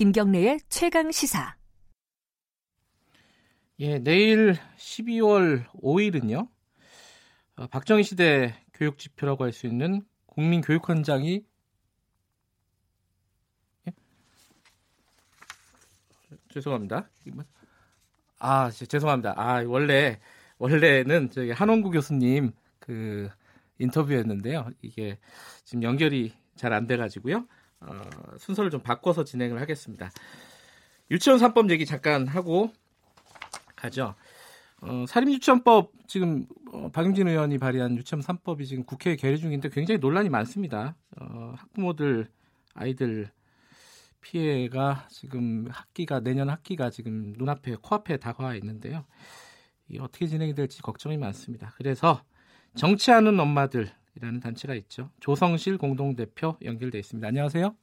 김경래의 최강 시사. 예, 내일 12월 5일은요. 어, 박정희 시대 교육 지표라고 할 수 있는 국민 교육 헌장이 예? 죄송합니다. 아, 죄송합니다. 아, 원래 원래는 저기 한원구 교수님 그 인터뷰였는데요. 이게 지금 연결이 잘 안 돼 가지고요. 어, 순서를 좀 바꿔서 진행을 하겠습니다. 유치원 3법 얘기 잠깐 하고 가죠. 어, 사립유치원법 지금 어, 박용진 의원이 발의한 유치원 3법이 지금 국회에 계류 중인데 굉장히 논란이 많습니다. 어, 학부모들 아이들 피해가 지금 학기가 내년 학기가 지금 눈앞에 코앞에 다가와 있는데요. 이 어떻게 진행이 될지 걱정이 많습니다. 그래서 정치하는 엄마들 이라는 단체가 있죠. 조성실 공동대표 연결돼 있습니다. 안녕하세요.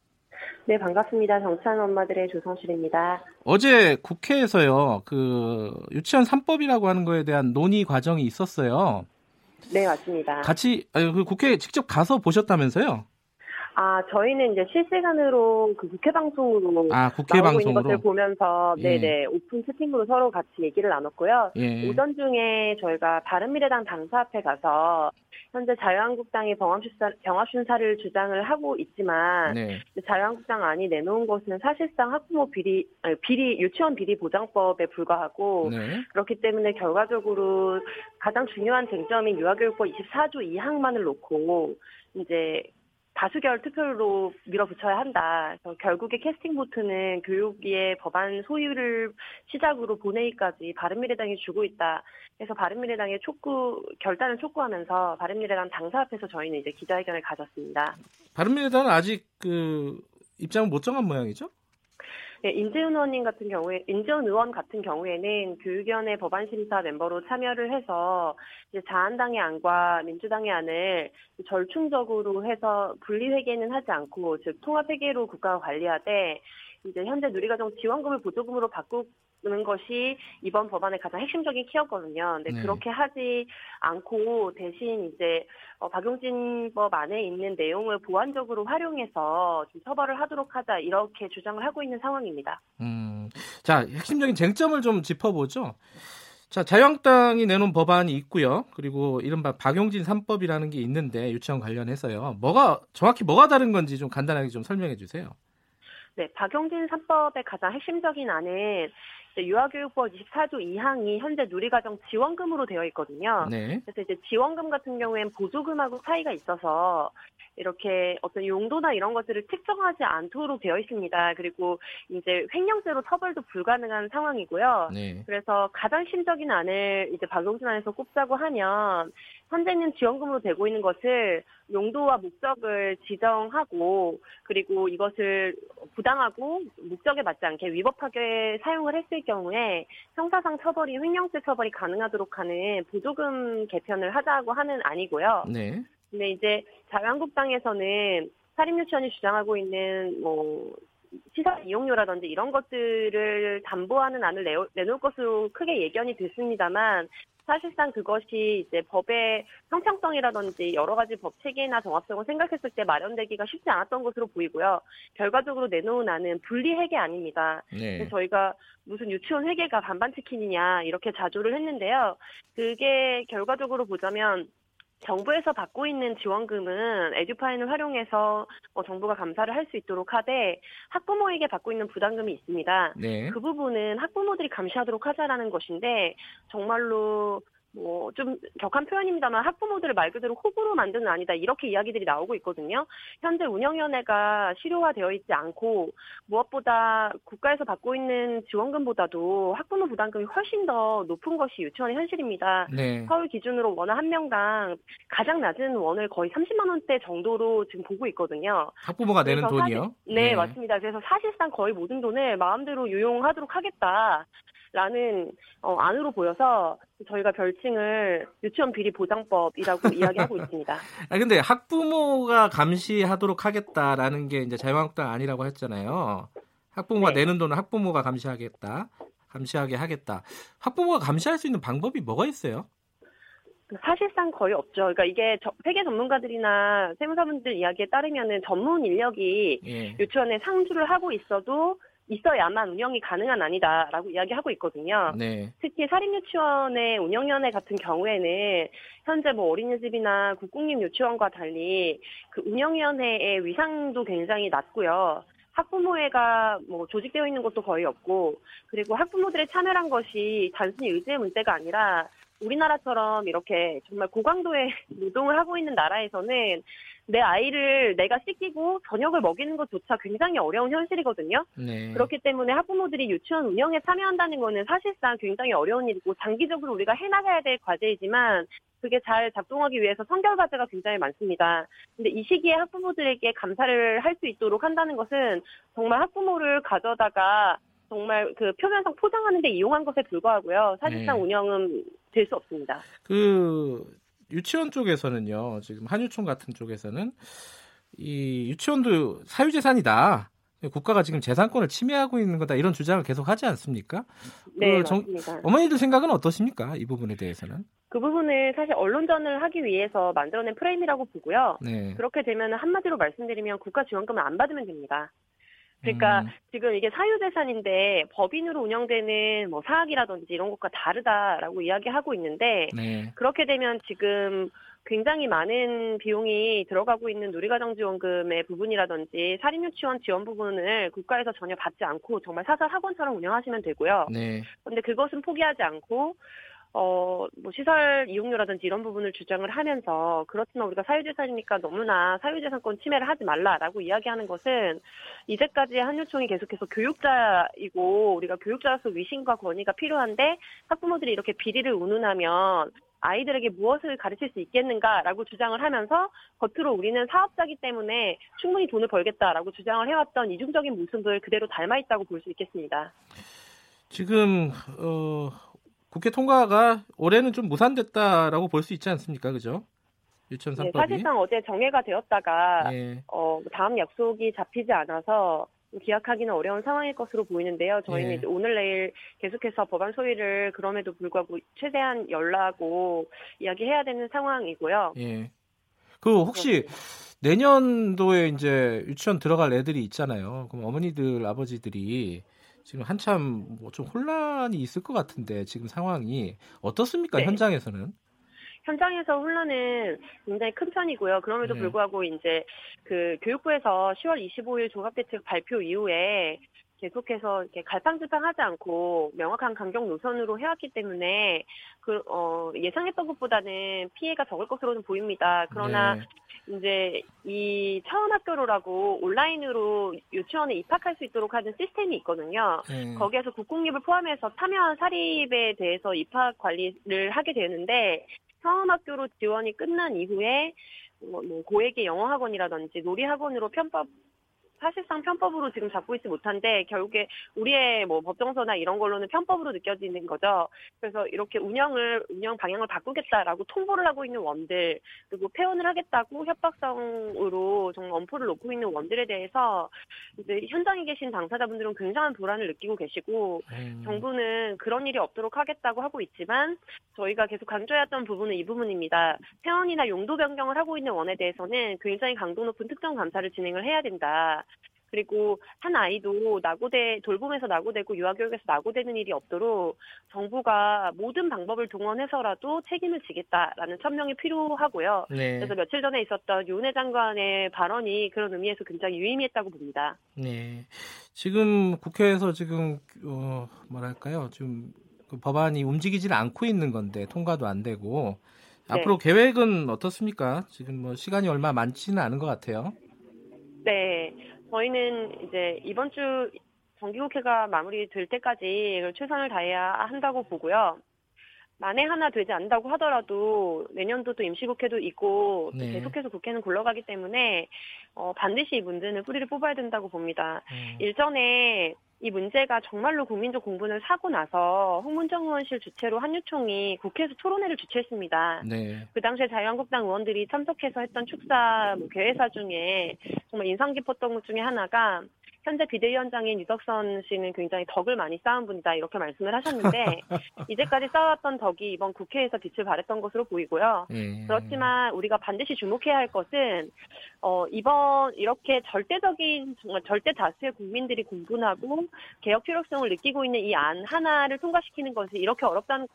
네, 반갑습니다. 정치하는 엄마들의 조성실입니다. 어제 국회에서요, 그 유치원 3법이라고 하는 거에 대한 논의 과정이 있었어요. 네, 맞습니다. 같이 아니, 그 국회에 직접 가서 보셨다면서요? 아, 저희는 이제 실시간으로 그 국회 방송으로 아, 국회 나오고 방송으로 있는 것을 보면서 예. 네네 오픈 채팅으로 서로 같이 얘기를 나눴고요. 예. 오전 중에 저희가 바른미래당 당사 앞에 가서 현재 자유한국당이 병합심사, 병합심사를 주장을 하고 있지만 네. 자유한국당 안이 내놓은 것은 사실상 학부모 비리 아니, 비리 유치원 비리 보장법에 불과하고 네. 그렇기 때문에 결과적으로 가장 중요한 쟁점인 유아교육법 24조 2항만을 놓고 이제 다수결 투표로 밀어붙여야 한다. 결국에 캐스팅 보트는 교육위의 법안 소유를 시작으로 본회의까지 바른미래당이 주고 있다. 그래서 바른미래당의 촉구 결단을 촉구하면서 바른미래당 당사 앞에서 저희는 이제 기자회견을 가졌습니다. 바른미래당은 아직 그 입장을 못 정한 모양이죠? 예, 인재훈 의원님 같은 경우에 인재훈 의원 같은 경우에는 교육위원회 법안심사 멤버로 참여를 해서 이제 자한당의 안과 민주당의 안을 절충적으로 해서 분리회계는 하지 않고 즉 통합회계로 국가가 관리하되 이제 현재 누리과정 지원금을 보조금으로 바꾸 는 것이 이번 법안의 가장 핵심적인 키였거든요. 근데 네. 그렇게 하지 않고 대신 이제 어, 박용진법 안에 있는 내용을 보완적으로 활용해서 좀 처벌을 하도록 하자 이렇게 주장을 하고 있는 상황입니다. 음, 자 핵심적인 쟁점을 좀 짚어보죠. 자 자유한국당이 내놓은 법안이 있고요. 그리고 이른바 박용진 3법이라는 게 있는데 유치원 관련해서요. 뭐가 정확히 뭐가 다른 건지 좀 간단하게 좀 설명해 주세요. 네, 박용진 3법의 가장 핵심적인 안은 이제 유아교육법 24조 2항이 현재 누리과정 지원금으로 되어 있거든요. 네. 그래서 이제 지원금 같은 경우엔 보조금하고 차이가 있어서 이렇게 어떤 용도나 이런 것들을 특정하지 않도록 되어 있습니다. 그리고 이제 횡령죄로 처벌도 불가능한 상황이고요. 네. 그래서 가장 심적인 안을 이제 박용진 안에서 꼽자고 하면 현재는 지원금으로 되고 있는 것을 용도와 목적을 지정하고 그리고 이것을 부당하고 목적에 맞지 않게 위법하게 사용을 했을 경우에 형사상 처벌이 횡령죄 처벌이 가능하도록 하는 보조금 개편을 하자고 하는 안이고요. 네. 근데 이제 자유한국당에서는 사립유치원이 주장하고 있는 뭐 시설 이용료라든지 이런 것들을 담보하는 안을 내놓을 것으로 크게 예견이 됐습니다만 사실상 그것이 이제 법의 형평성이라든지 여러 가지 법 체계나 정합성을 생각했을 때 마련되기가 쉽지 않았던 것으로 보이고요. 결과적으로 내놓은 안은 분리 회계 아닙니다. 네. 저희가 무슨 유치원 회계가 반반 치킨이냐 이렇게 자조를 했는데요. 그게 결과적으로 보자면 정부에서 받고 있는 지원금은 에듀파인을 활용해서 어, 정부가 감사를 할 수 있도록 하되 학부모에게 받고 있는 부담금이 있습니다. 네. 그 부분은 학부모들이 감시하도록 하자라는 것인데 정말로 뭐 좀 격한 표현입니다만 학부모들을 말 그대로 호구로 만드는 아니다 이렇게 이야기들이 나오고 있거든요. 현재 운영위원회가 실효화되어 있지 않고 무엇보다 국가에서 받고 있는 지원금보다도 학부모 부담금이 훨씬 더 높은 것이 유치원의 현실입니다. 네. 서울 기준으로 원한 명당 가장 낮은 원을 거의 30만 원대 정도로 지금 보고 있거든요. 학부모가 내는 돈이요? 사실- 네, 맞습니다. 그래서 사실상 거의 모든 돈을 마음대로 유용하도록 하겠다 라는 어, 안으로 보여서 저희가 별칭을 유치원 비리 보장법이라고 이야기하고 있습니다. 아 근데 학부모가 감시하도록 하겠다라는 게 이제 자유한국당 아니라고 했잖아요. 학부모가 네. 내는 돈은 학부모가 감시하겠다. 감시하게 하겠다. 학부모가 감시할 수 있는 방법이 뭐가 있어요? 사실상 거의 없죠. 그러니까 이게 저- 회계 전문가들이나 세무사분들 이야기에 따르면은 전문 인력이 예. 유치원에 상주를 하고 있어도 있어야만 운영이 가능한 아니다라고 이야기하고 있거든요. 네. 특히 사립유치원의 운영위원회 같은 경우에는 현재 뭐 어린이집이나 국공립 유치원과 달리 그 운영위원회의 위상도 굉장히 낮고요. 학부모회가 뭐 조직되어 있는 것도 거의 없고 그리고 학부모들의 참여란 것이 단순히 의지의 문제가 아니라 우리나라처럼 이렇게 정말 고강도의 노동을 하고 있는 나라에서는 내 아이를 내가 씻기고 저녁을 먹이는 것조차 굉장히 어려운 현실이거든요. 네. 그렇기 때문에 학부모들이 유치원 운영에 참여한다는 것은 사실상 굉장히 어려운 일이고 장기적으로 우리가 해나가야 될 과제이지만 그게 잘 작동하기 위해서 선결 과제가 굉장히 많습니다. 근데 이 시기에 학부모들에게 감사를 할 수 있도록 한다는 것은 정말 학부모를 가져다가 정말 그 표면상 포장하는 데 이용한 것에 불과하고요. 사실상 네. 운영은 될 수 없습니다. 그 유치원 쪽에서는요. 지금 한유총 같은 쪽에서는 이 유치원도 사유재산이다. 국가가 지금 재산권을 침해하고 있는 거다 이런 주장을 계속 하지 않습니까? 네, 그 정- 맞습니다. 어머니들 생각은 어떠십니까? 이 부분에 대해서는? 그 부분을 사실 언론전을 하기 위해서 만들어낸 프레임이라고 보고요. 네. 그렇게 되면 한마디로 말씀드리면 국가 지원금을 안 받으면 됩니다. 그러니까 음, 지금 이게 사유재산인데 법인으로 운영되는 뭐 사학이라든지 이런 것과 다르다라고 이야기하고 있는데 네. 그렇게 되면 지금 굉장히 많은 비용이 들어가고 있는 누리과정지원금의 부분이라든지 사립유치원 지원 부분을 국가에서 전혀 받지 않고 정말 사설 학원처럼 운영하시면 되고요. 네. 근데 그것은 포기하지 않고 어, 뭐 시설 이용료라든지 이런 부분을 주장을 하면서 그렇지만 우리가 사유재산이니까 너무나 사유재산권 침해를 하지 말라라고 이야기하는 것은 이제까지 한유총이 계속해서 교육자이고 우리가 교육자로서 위신과 권위가 필요한데 학부모들이 이렇게 비리를 운운하면 아이들에게 무엇을 가르칠 수 있겠는가라고 주장을 하면서 겉으로 우리는 사업자기 때문에 충분히 돈을 벌겠다라고 주장을 해왔던 이중적인 모습을 그대로 닮아 있다고 볼 수 있겠습니다. 지금 어, 국회 통과가 올해는 좀 무산됐다라고 볼 수 있지 않습니까? 그죠? 유치원 네, 3법이. 사실상 어제 정회가 되었다가 예. 어, 다음 약속이 잡히지 않아서 기약하기는 어려운 상황일 것으로 보이는데요. 저희는 예. 이제 오늘 내일 계속해서 법안 소위를 그럼에도 불구하고 최대한 열라고 이야기해야 되는 상황이고요. 예. 그 혹시 내년도에 이제 유치원 들어갈 애들이 있잖아요. 그럼 어머니들, 아버지들이 지금 한참 뭐 좀 혼란이 있을 것 같은데 지금 상황이 어떻습니까? 네. 현장에서는? 현장에서 혼란은 굉장히 큰 편이고요. 그럼에도 네. 불구하고 이제 그 교육부에서 10월 25일 종합대책 발표 이후에 계속해서 이렇게 갈팡질팡하지 않고 명확한 강경 노선으로 해왔기 때문에 그 어, 예상했던 것보다는 피해가 적을 것으로 는 보입니다. 그러나 네. 이제 이 처음 학교로라고 온라인으로 유치원에 입학할 수 있도록 하는 시스템이 있거든요. 네. 거기에서 국공립을 포함해서 참여한 사립에 대해서 입학 관리를 하게 되는데 처음 학교로 지원이 끝난 이후에 뭐, 뭐 고액의 영어 학원이라든지 놀이 학원으로 편법 사실상 편법으로 지금 잡고 있지 못한데 결국에 우리의 뭐 법정서나 이런 걸로는 편법으로 느껴지는 거죠. 그래서 이렇게 운영을 운영 방향을 바꾸겠다라고 통보를 하고 있는 원들 그리고 폐원을 하겠다고 협박성으로 정말 엄포를 놓고 있는 원들에 대해서 이제 현장에 계신 당사자분들은 굉장한 불안을 느끼고 계시고 음, 정부는 그런 일이 없도록 하겠다고 하고 있지만 저희가 계속 강조해왔던 부분은 이 부분입니다. 폐원이나 용도 변경을 하고 있는 원에 대해서는 굉장히 강도 높은 특정 감사를 진행을 해야 된다. 그리고 한 아이도 낙오돼 돌봄에서 낙오되고 유아교육에서 낙오되는 일이 없도록 정부가 모든 방법을 동원해서라도 책임을 지겠다라는 천명이 필요하고요. 네. 그래서 며칠 전에 있었던 윤회 장관의 발언이 그런 의미에서 굉장히 유의미했다고 봅니다. 네. 지금 국회에서 지금 어, 뭐랄까요? 지금 그 법안이 움직이지는 않고 있는 건데 통과도 안 되고 네. 앞으로 계획은 어떻습니까? 지금 뭐 시간이 얼마 많지는 않은 것 같아요. 네, 저희는 이제 이번 주 정기국회가 마무리될 때까지 최선을 다해야 한다고 보고요. 만에 하나 되지 않는다고 하더라도 내년도도 임시국회도 있고 또 네. 계속해서 국회는 굴러가기 때문에 어, 반드시 이 문제는 뿌리를 뽑아야 된다고 봅니다. 음, 일전에 이 문제가 정말로 국민적 공분을 사고 나서 홍문정 의원실 주최로 한유총이 국회에서 토론회를 주최했습니다. 네. 그 당시에 자유한국당 의원들이 참석해서 했던 축사 뭐 개회사 중에 정말 인상 깊었던 것 중에 하나가 현재 비대위원장인 유덕선 씨는 굉장히 덕을 많이 쌓은 분이다 이렇게 말씀을 하셨는데 이제까지 쌓아왔던 덕이 이번 국회에서 빛을 발했던 것으로 보이고요. 예. 그렇지만 우리가 반드시 주목해야 할 것은 어, 이번 이렇게 절대적인 정말 절대 다수의 국민들이 공분하고 개혁 필요성을 느끼고 있는 이 안 하나를 통과시키는 것이 이렇게 어렵다는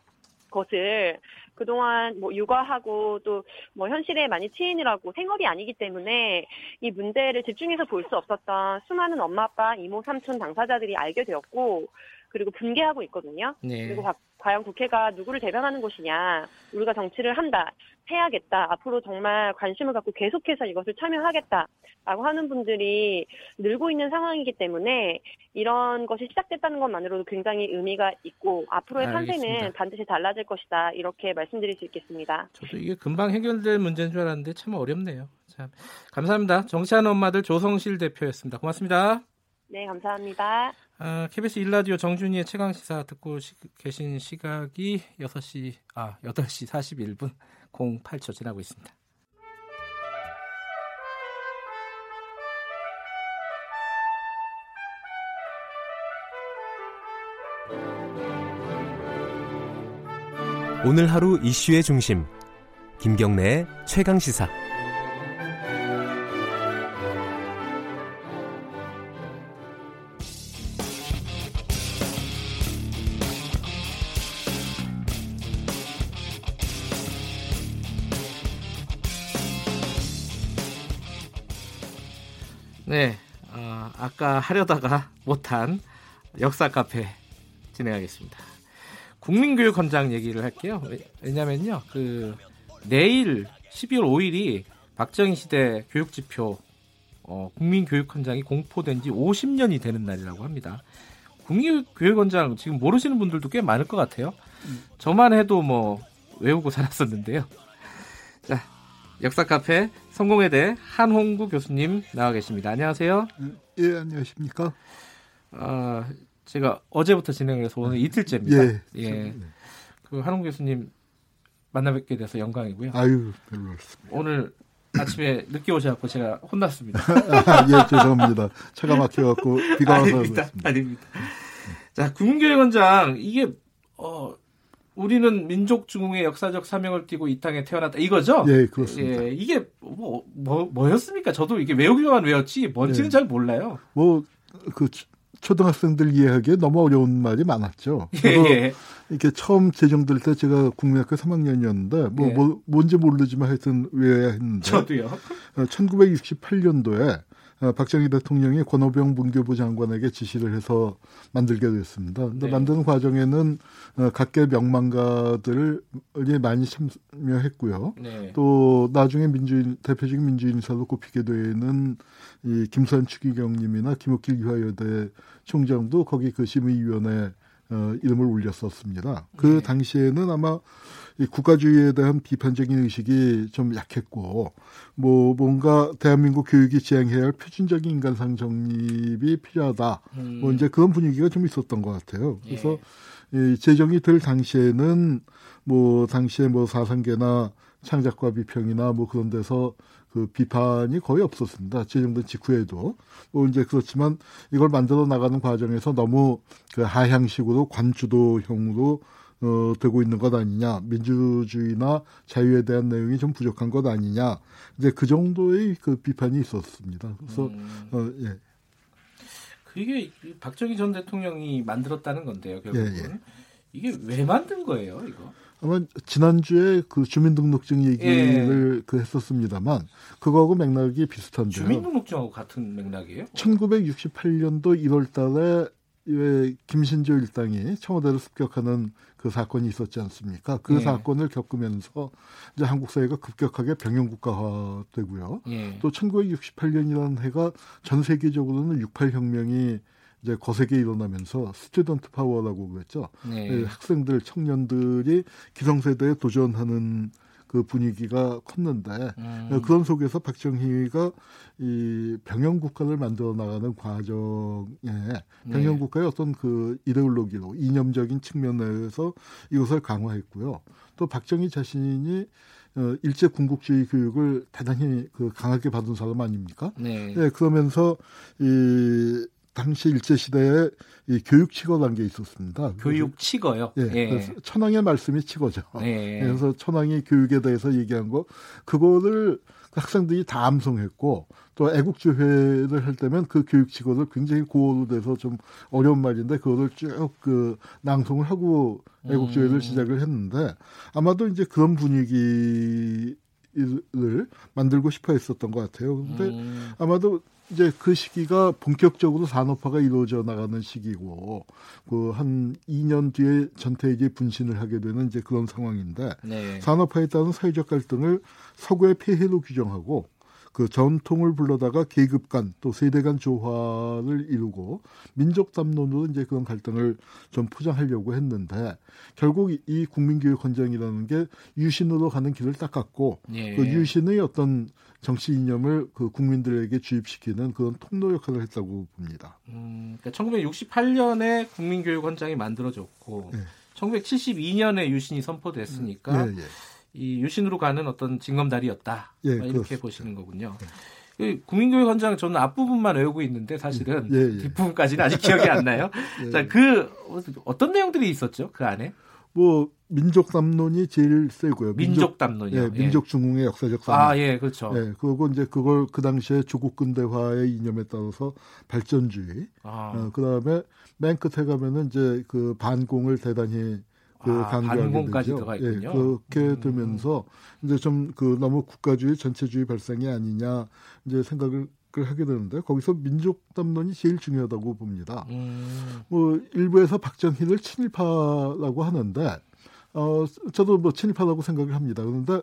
것을 그동안 뭐 육아하고 또 뭐 현실에 많이 치이느라고 생업이 아니기 때문에 이 문제를 집중해서 볼 수 없었던 수많은 엄마 아빠 이모 삼촌 당사자들이 알게 되었고 그리고 분개하고 있거든요. 네. 그리고 과- 과연 국회가 누구를 대변하는 곳이냐, 우리가 정치를 한다, 해야겠다, 앞으로 정말 관심을 갖고 계속해서 이것을 참여하겠다라고 하는 분들이 늘고 있는 상황이기 때문에 이런 것이 시작됐다는 것만으로도 굉장히 의미가 있고 앞으로의. 판세는 반드시 달라질 것이다 이렇게 말씀드릴 수 있겠습니다. 저도 이게 금방 해결될 문제인 줄 알았는데 참 어렵네요. 참 감사합니다. 정치하는 엄마들 조성실 대표였습니다. 고맙습니다. 네, 감사합니다. 아, KBS 일라디오 정준희의 최강 시사 듣고 시- 계신 시각이 6시 아 8시 41분 08초 지나고 있습니다. 오늘 하루 이슈의 중심 김경래의 최강 시사 네, 어, 아까 하려다가 못한 역사 카페 진행하겠습니다. 국민교육헌장 얘기를 할게요. 왜- 왜냐면요, 그 내일 12월 5일이 박정희 시대 교육지표 어, 국민교육헌장이 공포된 지 50년이 되는 날이라고 합니다. 국민교육헌장 지금 모르시는 분들도 꽤 많을 것 같아요. 저만 해도 뭐 외우고 살았었는데요. 자, 역사 카페 성공회대 한홍구 교수님 나와 계십니다. 안녕하세요. 예, 안녕하십니까? 아, 제가 어제부터 진행을 해서 오늘 이틀째입니다. 예. 예. 그 한홍구 교수님 만나 뵙게 돼서 영광이고요. 아유, 별로 없습니다. 오늘 아침에 늦게 오셔갖고 제가 혼났습니다. 아, 예, 죄송합니다. 차가 막혀갖고 비가 와서 아닙니다. 아닙니다. 자, 국민교육원장 이게 어 우리는 민족 중흥의 역사적 사명을 띠고 이 땅에 태어났다 이거죠? 예, 그렇습니다. 예, 이게 뭐, 뭐 뭐였습니까? 저도 이게 외우기만 외웠지 뭔지는 예. 잘 몰라요. 뭐, 그, 초- 초등학생들 이해하기에 너무 어려운 말이 많았죠. 예, 예. 이렇게 처음 제정될 때 제가 국민학교 3학년이었는데, 뭐, 예. 뭐 뭔지 모르지만 하여튼 외워야 했는데, 저도요. 1968년도에 어, 박정희 대통령이 권오병 문교부 장관에게 지시를 해서 만들게 됐습니다. 근데 네. 만드는 과정에는 어, 각계 명망가들이 많이 참여했고요. 네. 또 나중에 민주인 대표적인 민주인 인사로 꼽히게 되는 이 김수환 추기경님이나 김옥길 유화여대 총장도 거기 그 심의위원회 어, 이름을 올렸었습니다. 그 네. 당시에는 아마 이 국가주의에 대한 비판적인 의식이 좀 약했고 뭐 뭔가 대한민국 교육이 지향해야 할 표준적인 인간상 정립이 필요하다. 음, 뭐 이제 그런 분위기가 좀 있었던 것 같아요. 그래서 예. 이 제정이 될 당시에는 뭐 당시에 뭐 사상계나 창작과 비평이나 뭐 그런 데서 그 비판이 거의 없었습니다. 제정된 직후에도 뭐 이제 그렇지만 이걸 만들어 나가는 과정에서 너무 그 하향식으로 관주도형으로 어, 되고 있는 것 아니냐, 민주주의나 자유에 대한 내용이 좀 부족한 것 아니냐, 이제 그 정도의 그 비판이 있었습니다. 그래서 음, 어, 예, 그게 이 박정희 전 대통령이 만들었다는 건데요, 결국은. 예, 예. 이게 왜 만든 거예요, 이거? 아마 지난주에 그 주민등록증 얘기를 예. 그 했었습니다만 그거하고 맥락이 비슷한데요. 주민등록증하고 같은 맥락이에요? 1968년도 1월 달에 왜 김신조 일당이 청와대로 습격하는 그 사건이 있었지 않습니까? 그 예. 사건을 겪으면서 이제 한국 사회가 급격하게 병영 국가화되고요. 예. 또 1968년이라는 해가 전 세계적으로는 68 혁명이 이제 거세게 일어나면서 student power라고 그랬죠. 네. 예, 학생들, 청년들이 기성세대에 도전하는 그 분위기가 컸는데 음, 어, 그런 속에서 박정희가 이 병영 국가를 만들어 나가는 과정에 병영 국가의 어떤 그 이데올로기로 이념적인 측면에서 이것을 강화했고요. 또 박정희 자신이 어, 일제 군국주의 교육을 대단히 그 강하게 받은 사람 아닙니까? 네. 네, 그러면서 이 당시 일제 시대에 이 교육 치거란 게 있었습니다. 교육 치거요. 예, 예. 그래서 천황의 말씀이 치거죠. 예. 그래서 천황이 교육에 대해서 얘기한 거 그거를 학생들이 다 암송했고 또 애국주회를 할 때면 그 교육 치고를 굉장히 고어로 돼서 좀 어려운 말인데 그거를 쭉 그 낭송을 하고 애국주회를 음. 시작을 했는데 아마도 이제 그런 분위기 를 만들고 싶어 했었던 것 같아요. 근데 음. 아마도 이제 그 시기가 본격적으로 산업화가 이루어져 나가는 시기고 그 한 2년 뒤에 전태일이 분신을 하게 되는 이제 그런 상황인데 네. 산업화에 따른 사회적 갈등을 서구의 폐해로 규정하고 그 전통을 불러다가 계급 간 또 세대 간 조화를 이루고 민족 담론으로 이제 그런 갈등을 좀 포장하려고 했는데 결국 이- 이 국민교육 헌정이라는 게 유신으로 가는 길을 닦았고 예. 그 유신의 어떤 정치 이념을 그 국민들에게 주입시키는 그런 통로 역할을 했다고 봅니다. 음, 그러니까 1968년에 국민교육원장이 만들어졌고 네. 1972년에 유신이 선포됐으니까 예, 예. 이 유신으로 가는 어떤 징검다리였다. 예, 이렇게 그렇습니다. 보시는 거군요. 이 국민교육원장 저는 앞부분만 외우고 있는데 사실은 예, 예. 뒷부분까지는 아직 기억이 안 나요. 예. 자, 그 어떤 내용들이 있었죠? 그 안에 뭐 민족 담론이 제일 세고요. 민족 담론이요. 예, 민족 중흥의 역사적 상황. 아, 예, 그렇죠. 예, 그리고 이제 그걸 그 당시에 조국 근대화의 이념에 따라서 발전주의. 아, 어, 그다음에 맨 끝에 가면은 이제 그 반공을 대단히 그 아, 반공까지. 들어가 예, 있군요. 그렇게 음. 되면서 이제 좀 그 너무 국가주의 전체주의 발상이 아니냐 이제 생각을 하게 되는데 거기서 민족 담론이 제일 중요하다고 봅니다. 음, 뭐 일부에서 박정희를 친일파라고 하는데 어 저도 뭐 친일파라고 생각을 합니다. 그런데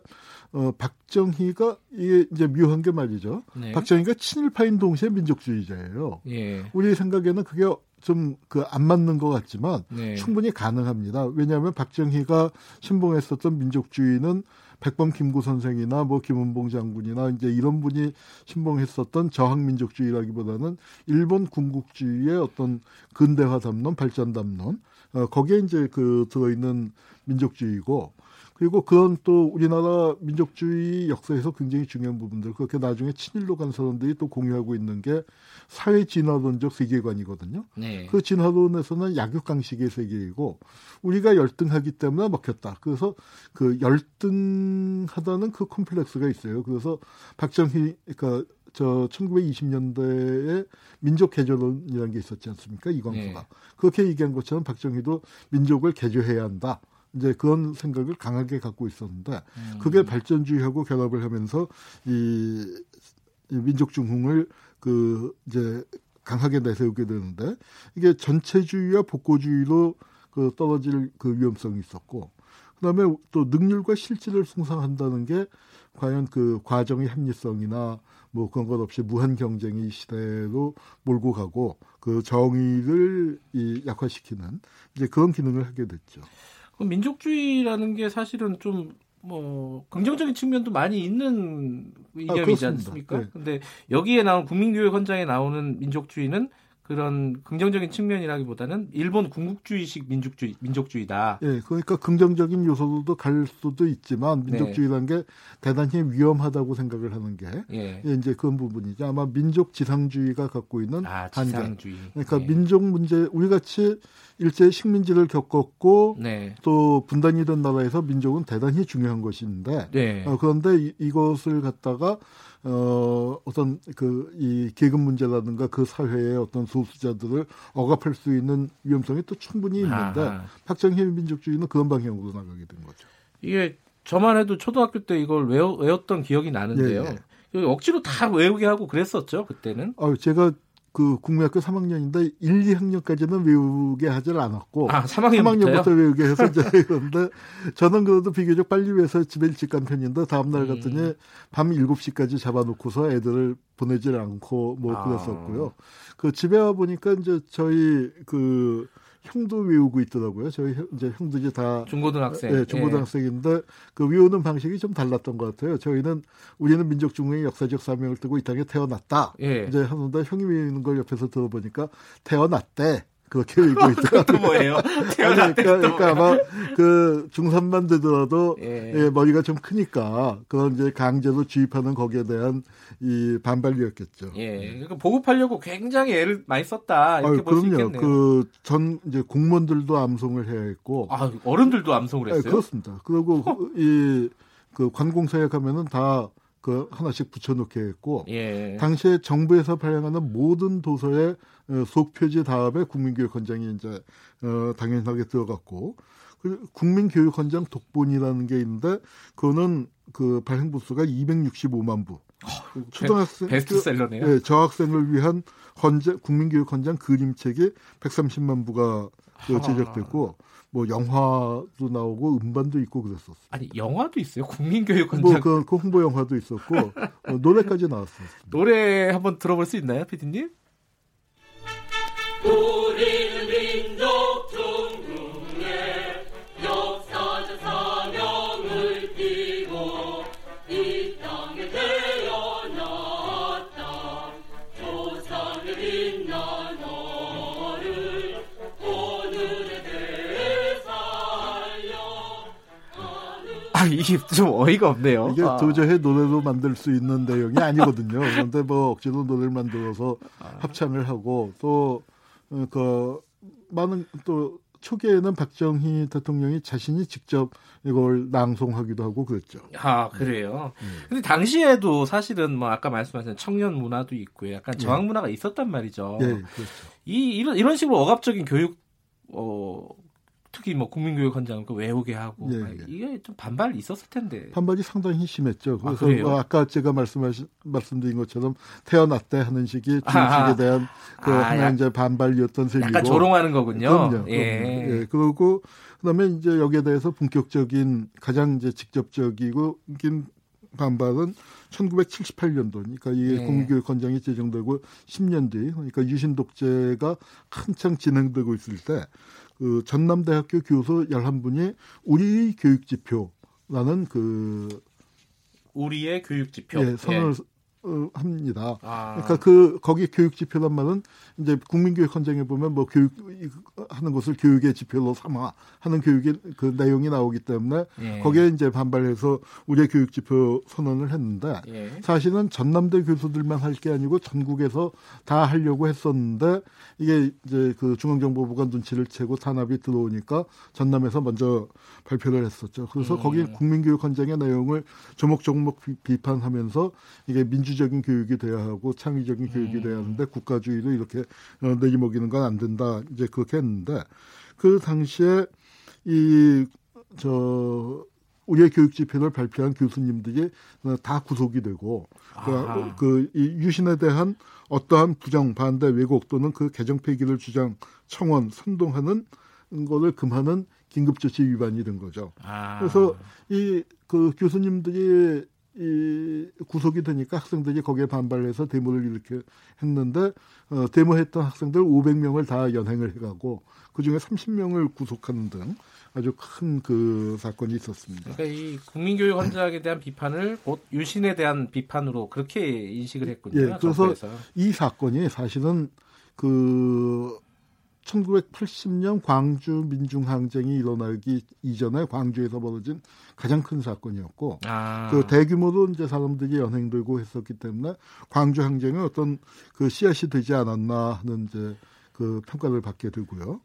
어 박정희가 이게 이제 묘한 게 말이죠. 네. 박정희가 친일파인 동시에 민족주의자예요. 예, 우리 생각에는 그게 좀 그 안 맞는 것 같지만 네. 충분히 가능합니다. 왜냐하면 박정희가 신봉했었던 민족주의는 백범 김구 선생이나 뭐 김은봉 장군이나 이제 이런 분이 신봉했었던 저항 민족주의라기보다는 일본 군국주의의 어떤 근대화 담론, 발전 담론 어, 거기에 이제 그 들어있는 민족주의고 그리고 그런 또 우리나라 민족주의 역사에서 굉장히 중요한 부분들 그렇게 나중에 친일로 간 사람들이 또 공유하고 있는 게 사회 진화론적 세계관이거든요. 네. 그 진화론에서는 약육강식의 세계이고 우리가 열등하기 때문에 먹혔다. 그래서 그 열등하다는 그 콤플렉스가 있어요. 그래서 박정희 그러니까 저 1920년대에 민족 개조론이라는 게 있었지 않습니까? 이광수가 네. 그렇게 얘기한 것처럼 박정희도 민족을 개조해야 한다. 이제 그런 생각을 강하게 갖고 있었는데 음. 그게 발전주의하고 결합을 하면서 이, 이 민족 중흥을 그 이제 강하게 내세우게 되는데 이게 전체주의와 복고주의로 그 떨어질 그 위험성이 있었고 그다음에 또 능률과 실질을 숭상한다는 게 과연 그 과정의 합리성이나 뭐 그런 것 없이 무한 경쟁의 시대로 몰고 가고 그 정의를 이 약화시키는 이제 그런 기능을 하게 됐죠. 그 민족주의라는 게 사실은 좀 뭐 긍정적인 측면도 많이 있는 이념이지 그렇습니다. 않습니까? 네. 근데 여기에 나온 국민교육 헌장에 나오는 민족주의는 그런 긍정적인 측면이라기보다는 일본 군국주의식 민족주의 민족주의다. 예, 그러니까 긍정적인 요소도 갈 수도 있지만 네. 민족주의라는 게 대단히 위험하다고 생각을 하는 게 예. 예, 이제 그런 부분이죠. 아마 민족 지상주의가 갖고 있는 아, 한계. 지상주의. 그러니까 네. 민족 문제 우리 같이 일제 식민지를 겪었고 네. 또 분단이 된 나라에서 민족은 대단히 중요한 것인데 네. 어, 그런데 이, 이것을 갖다가 어, 어떤 그 이 계급 문제라든가 그 사회의 어떤 소수자들을 억압할 수 있는 위험성이 또 충분히 있는데 아하. 박정희 민족주의는 그런 방향으로 나가게 된 거죠. 이게 저만 해도 초등학교 때 이걸 외워, 외웠던 기억이 나는데요. 예, 여기 억지로 다 외우게 하고 그랬었죠 그때는. 어, 제가 그 국민학교 3학년인데 1, 2학년까지는 외우게 하질 않았고 아 3학년부터요? 3학년부터 외우게 해서 이제 그런데 저는 그래도 비교적 빨리 외워서 집에 일찍 간 편인데 다음날 음. 갔더니 밤 7시까지 잡아놓고서 애들을 보내질 않고 뭐 아. 그랬었고요. 그 집에 와 보니까 이제 저희 그 형도 외우고 있더라고요. 저희 형, 이제 형들이 다 중고등학생. 네, 중고등학생인데 그 외우는 방식이 좀 달랐던 것 같아요. 저희는 우리는 민족 중흥의 역사적 사명을 뜨고 이 땅에 태어났다. 예. 예. 이제 하는데 형이 외우는 걸 옆에서 들어보니까 태어났대. 그렇게 읽고 있다. 또 뭐예요? 아니, 그러니까, 그러니까 아마 그 중3만 되더라도 예. 예, 머리가 좀 크니까 그런 이제 강제로 주입하는 거기에 대한 이 반발이었겠죠. 예, 그러니까 보급하려고 굉장히 애를 많이 썼다 이렇게 볼 수. 있겠네요. 그전 이제 공무원들도 암송을 해야 했고. 아, 어른들도 암송을 예, 했어요. 그렇습니다. 그리고 이 그 관공서에 가면은 다 그 하나씩 붙여놓게 했고 예. 당시에 정부에서 발행하는 모든 도서의 어, 속표지 다음에 국민교육헌장이 이제 어, 당연하게 들어갔고 그 국민교육헌장 독본이라는 게 있는데 그거는 그 발행 부수가 265만 부. 초등학생 그 베스트셀러네요. 그, 예, 저학생을 위한 헌재 국민교육 헌장 그림책이 130만 부가 그 아. 제작됐고 뭐 영화도 나오고 음반도 있고 그랬었어. 아니 영화도 있어요. 국민교육원장 뭐그 그 홍보 영화도 있었고 어, 노래까지 나왔었어요. 노래 한번 들어볼 수 있나요, 피디님? 이 땅에 태어났다 조상의 빛난 너를 오늘의 대에 살려 아 이게 좀 어이가 없네요. 이게 아. 도저히 노래로 만들 수 있는 내용이 아니거든요. 그런데 뭐 억지로 노래를 만들어서 합창을 하고 또 그 많은 또 초기에는 박정희 대통령이 자신이 직접 이걸 낭송하기도 하고 그랬죠. 아 그래요. 음. 근데 당시에도 사실은 뭐 아까 말씀하신 청년 문화도 있고 약간 저항 문화가 있었단 말이죠. 예, 그렇죠. 이 이런 이런 식으로 억압적인 교육 어 특히 뭐 국민교육헌장 그 외우게 하고 예, 막 예. 이게 좀 반발이 있었을 텐데. 반발이 상당히 심했죠. 아, 그래서? 뭐 아까 제가 말씀하신 말씀드린 것처럼 태어났대 하는 식이. 주식에 대한 그 아, 하나 약- 이제 반발이었던 셈이고. 약간 조롱하는 거군요. 그럼요. 예. 그럼요. 예. 그리고 그다음에 이제 여기에 대해서 본격적인 가장 이제 직접적이고 긴 반발은 1978년도, 그러니까 이게 예. 국민교육헌장이 제정되고 10년 뒤, 그러니까 유신 독재가 한창 진행되고 있을 때, 그 전남대학교 교수 11분이 우리 교육 지표라는 그 우리의 교육 지표. 예, 선언을 어, 합니다. 아. 그러니까 그 거기 교육 지표란 말은 이제 국민교육 헌장에 보면 뭐 교육 하는 것을 교육의 지표로 삼아 하는 교육의 그 내용이 나오기 때문에 예. 거기에 이제 반발해서 우리의 교육 지표 선언을 했는데 예. 사실은 전남대 교수들만 할 게 아니고 전국에서 다 하려고 했었는데 이게 이제 그 중앙정보부가 눈치를 채고 탄압이 들어오니까 전남에서 먼저 발표를 했었죠. 그래서 음. 거기 국민교육 헌장의 내용을 조목조목 비- 비판하면서 이게 민주 적인 교육이 돼야 하고 창의적인 교육이 돼야 하는데 국가주의로 이렇게 어, 내리먹이는 건 안 된다. 이제 그렇게 했는데 그 당시에 이 저 우리의 교육 지표를 발표한 교수님들이 어, 다 구속이 되고 아하. 그, 이 유신에 대한 어떠한 부정, 반대, 왜곡 또는 그 개정 폐기를 주장, 청원, 선동하는 거를 금하는 긴급조치 위반이 된 거죠. 아. 그래서 이 그 교수님들이 이 구속이 되니까 학생들이 거기에 반발해서 데모를 이렇게 했는데 어, 데모했던 학생들 500명을 다 연행을 해가고 그 중에 30명을 구속하는 등 아주 큰 그 사건이 있었습니다. 그러니까 이 국민교육 헌장에 대한 비판을 곧 유신에 대한 비판으로 그렇게 인식을 했군요. 예, 그래서 정부에서. 이 사건이 사실은 그 1980년 광주 민중항쟁이 일어나기 이전에 광주에서 벌어진 가장 큰 사건이었고 아. 그 대규모로 이제 사람들이 연행되고 했었기 때문에 광주 항쟁이 어떤 그 씨앗이 되지 않았나 하는 이제 그 평가를 받게 되고요.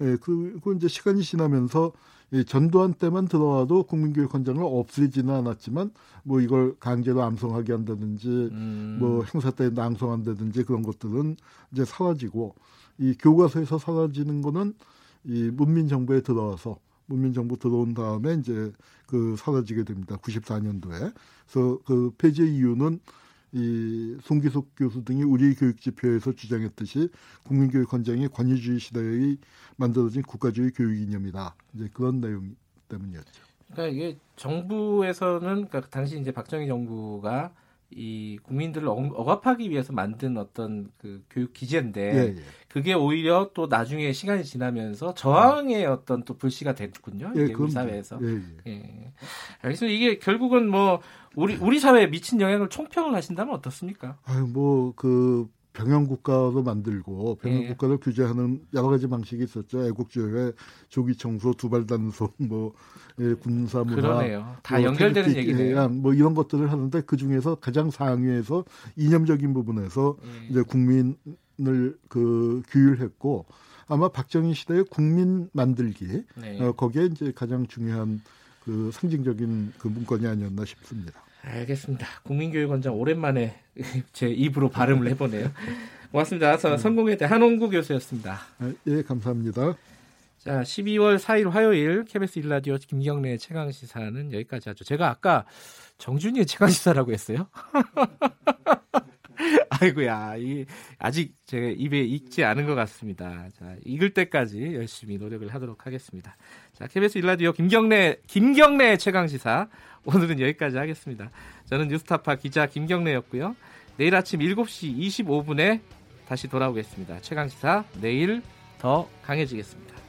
예, 그리고 이제 시간이 지나면서 이 전두환 때만 들어와도 국민교육헌장을 없애지는 않았지만 뭐 이걸 강제로 암송하게 한다든지 음. 뭐 행사 때 낭송한다든지 그런 것들은 이제 사라지고 이 교과서에서 사라지는 거는 이 문민 정부에 들어와서 문민 정부 들어온 다음에 이제 그 사라지게 됩니다. 94년도에. 그래서 그 폐지의 이유는 이 송기석 교수 등이 우리 교육 지표에서 주장했듯이 국민교육 헌장이 권위주의 시대에 만들어진 국가주의 교육 이념이다. 이제 그런 내용 때문이었죠. 그러니까 이게 정부에서는 그러니까 당시 이제 박정희 정부가 이 국민들을 억- 억압하기 위해서 만든 어떤 그 교육 기제인데 예, 예. 그게 오히려 또 나중에 시간이 지나면서 저항의 어떤 또 불씨가 됐군요. 예, 우리. 사회에서. 예, 예. 예. 그래서 이게 결국은 뭐 우리 우리 사회에 미친 영향을 총평을 하신다면 어떻습니까? 아유, 뭐, 그, 병영 국가도 만들고 병영 예. 국가를 규제하는 여러 가지 방식이 있었죠. 애국주의, 조기 청소, 두발 단속, 뭐 예, 군사 문화, 그러네요. 다 뭐 연결되는 얘기네요. 뭐 이런 것들을 하는데 그 중에서 가장 상위에서 이념적인 부분에서 예. 이제 국민을 그 규율했고 아마 박정희 시대의 국민 만들기 네. 어, 거기에 이제 가장 중요한 그 상징적인 그 문건이 아니었나 싶습니다. 알겠습니다. 국민교육원장 오랜만에 제 입으로 발음을 해보네요. 고맙습니다. 저 성공회대 한홍구 교수였습니다. 아, 예, 감사합니다. 자, 12월 4일 화요일 KBS 일라디오 김경래의 최강 시사는 여기까지 하죠. 제가 아까 정준이의 최강 시사라고 했어요. 아이고야, 이 아직 제 입에 익지 않은 것 같습니다. 자, 익을 때까지 열심히 노력을 하도록 하겠습니다. 자, KBS 일라디오 김경래 김경래의 최강 시사 오늘은 여기까지 하겠습니다. 저는 뉴스타파 기자 김경래였고요. 내일 아침 7시 25분에 다시 돌아오겠습니다. 최강 시사 내일 더 강해지겠습니다.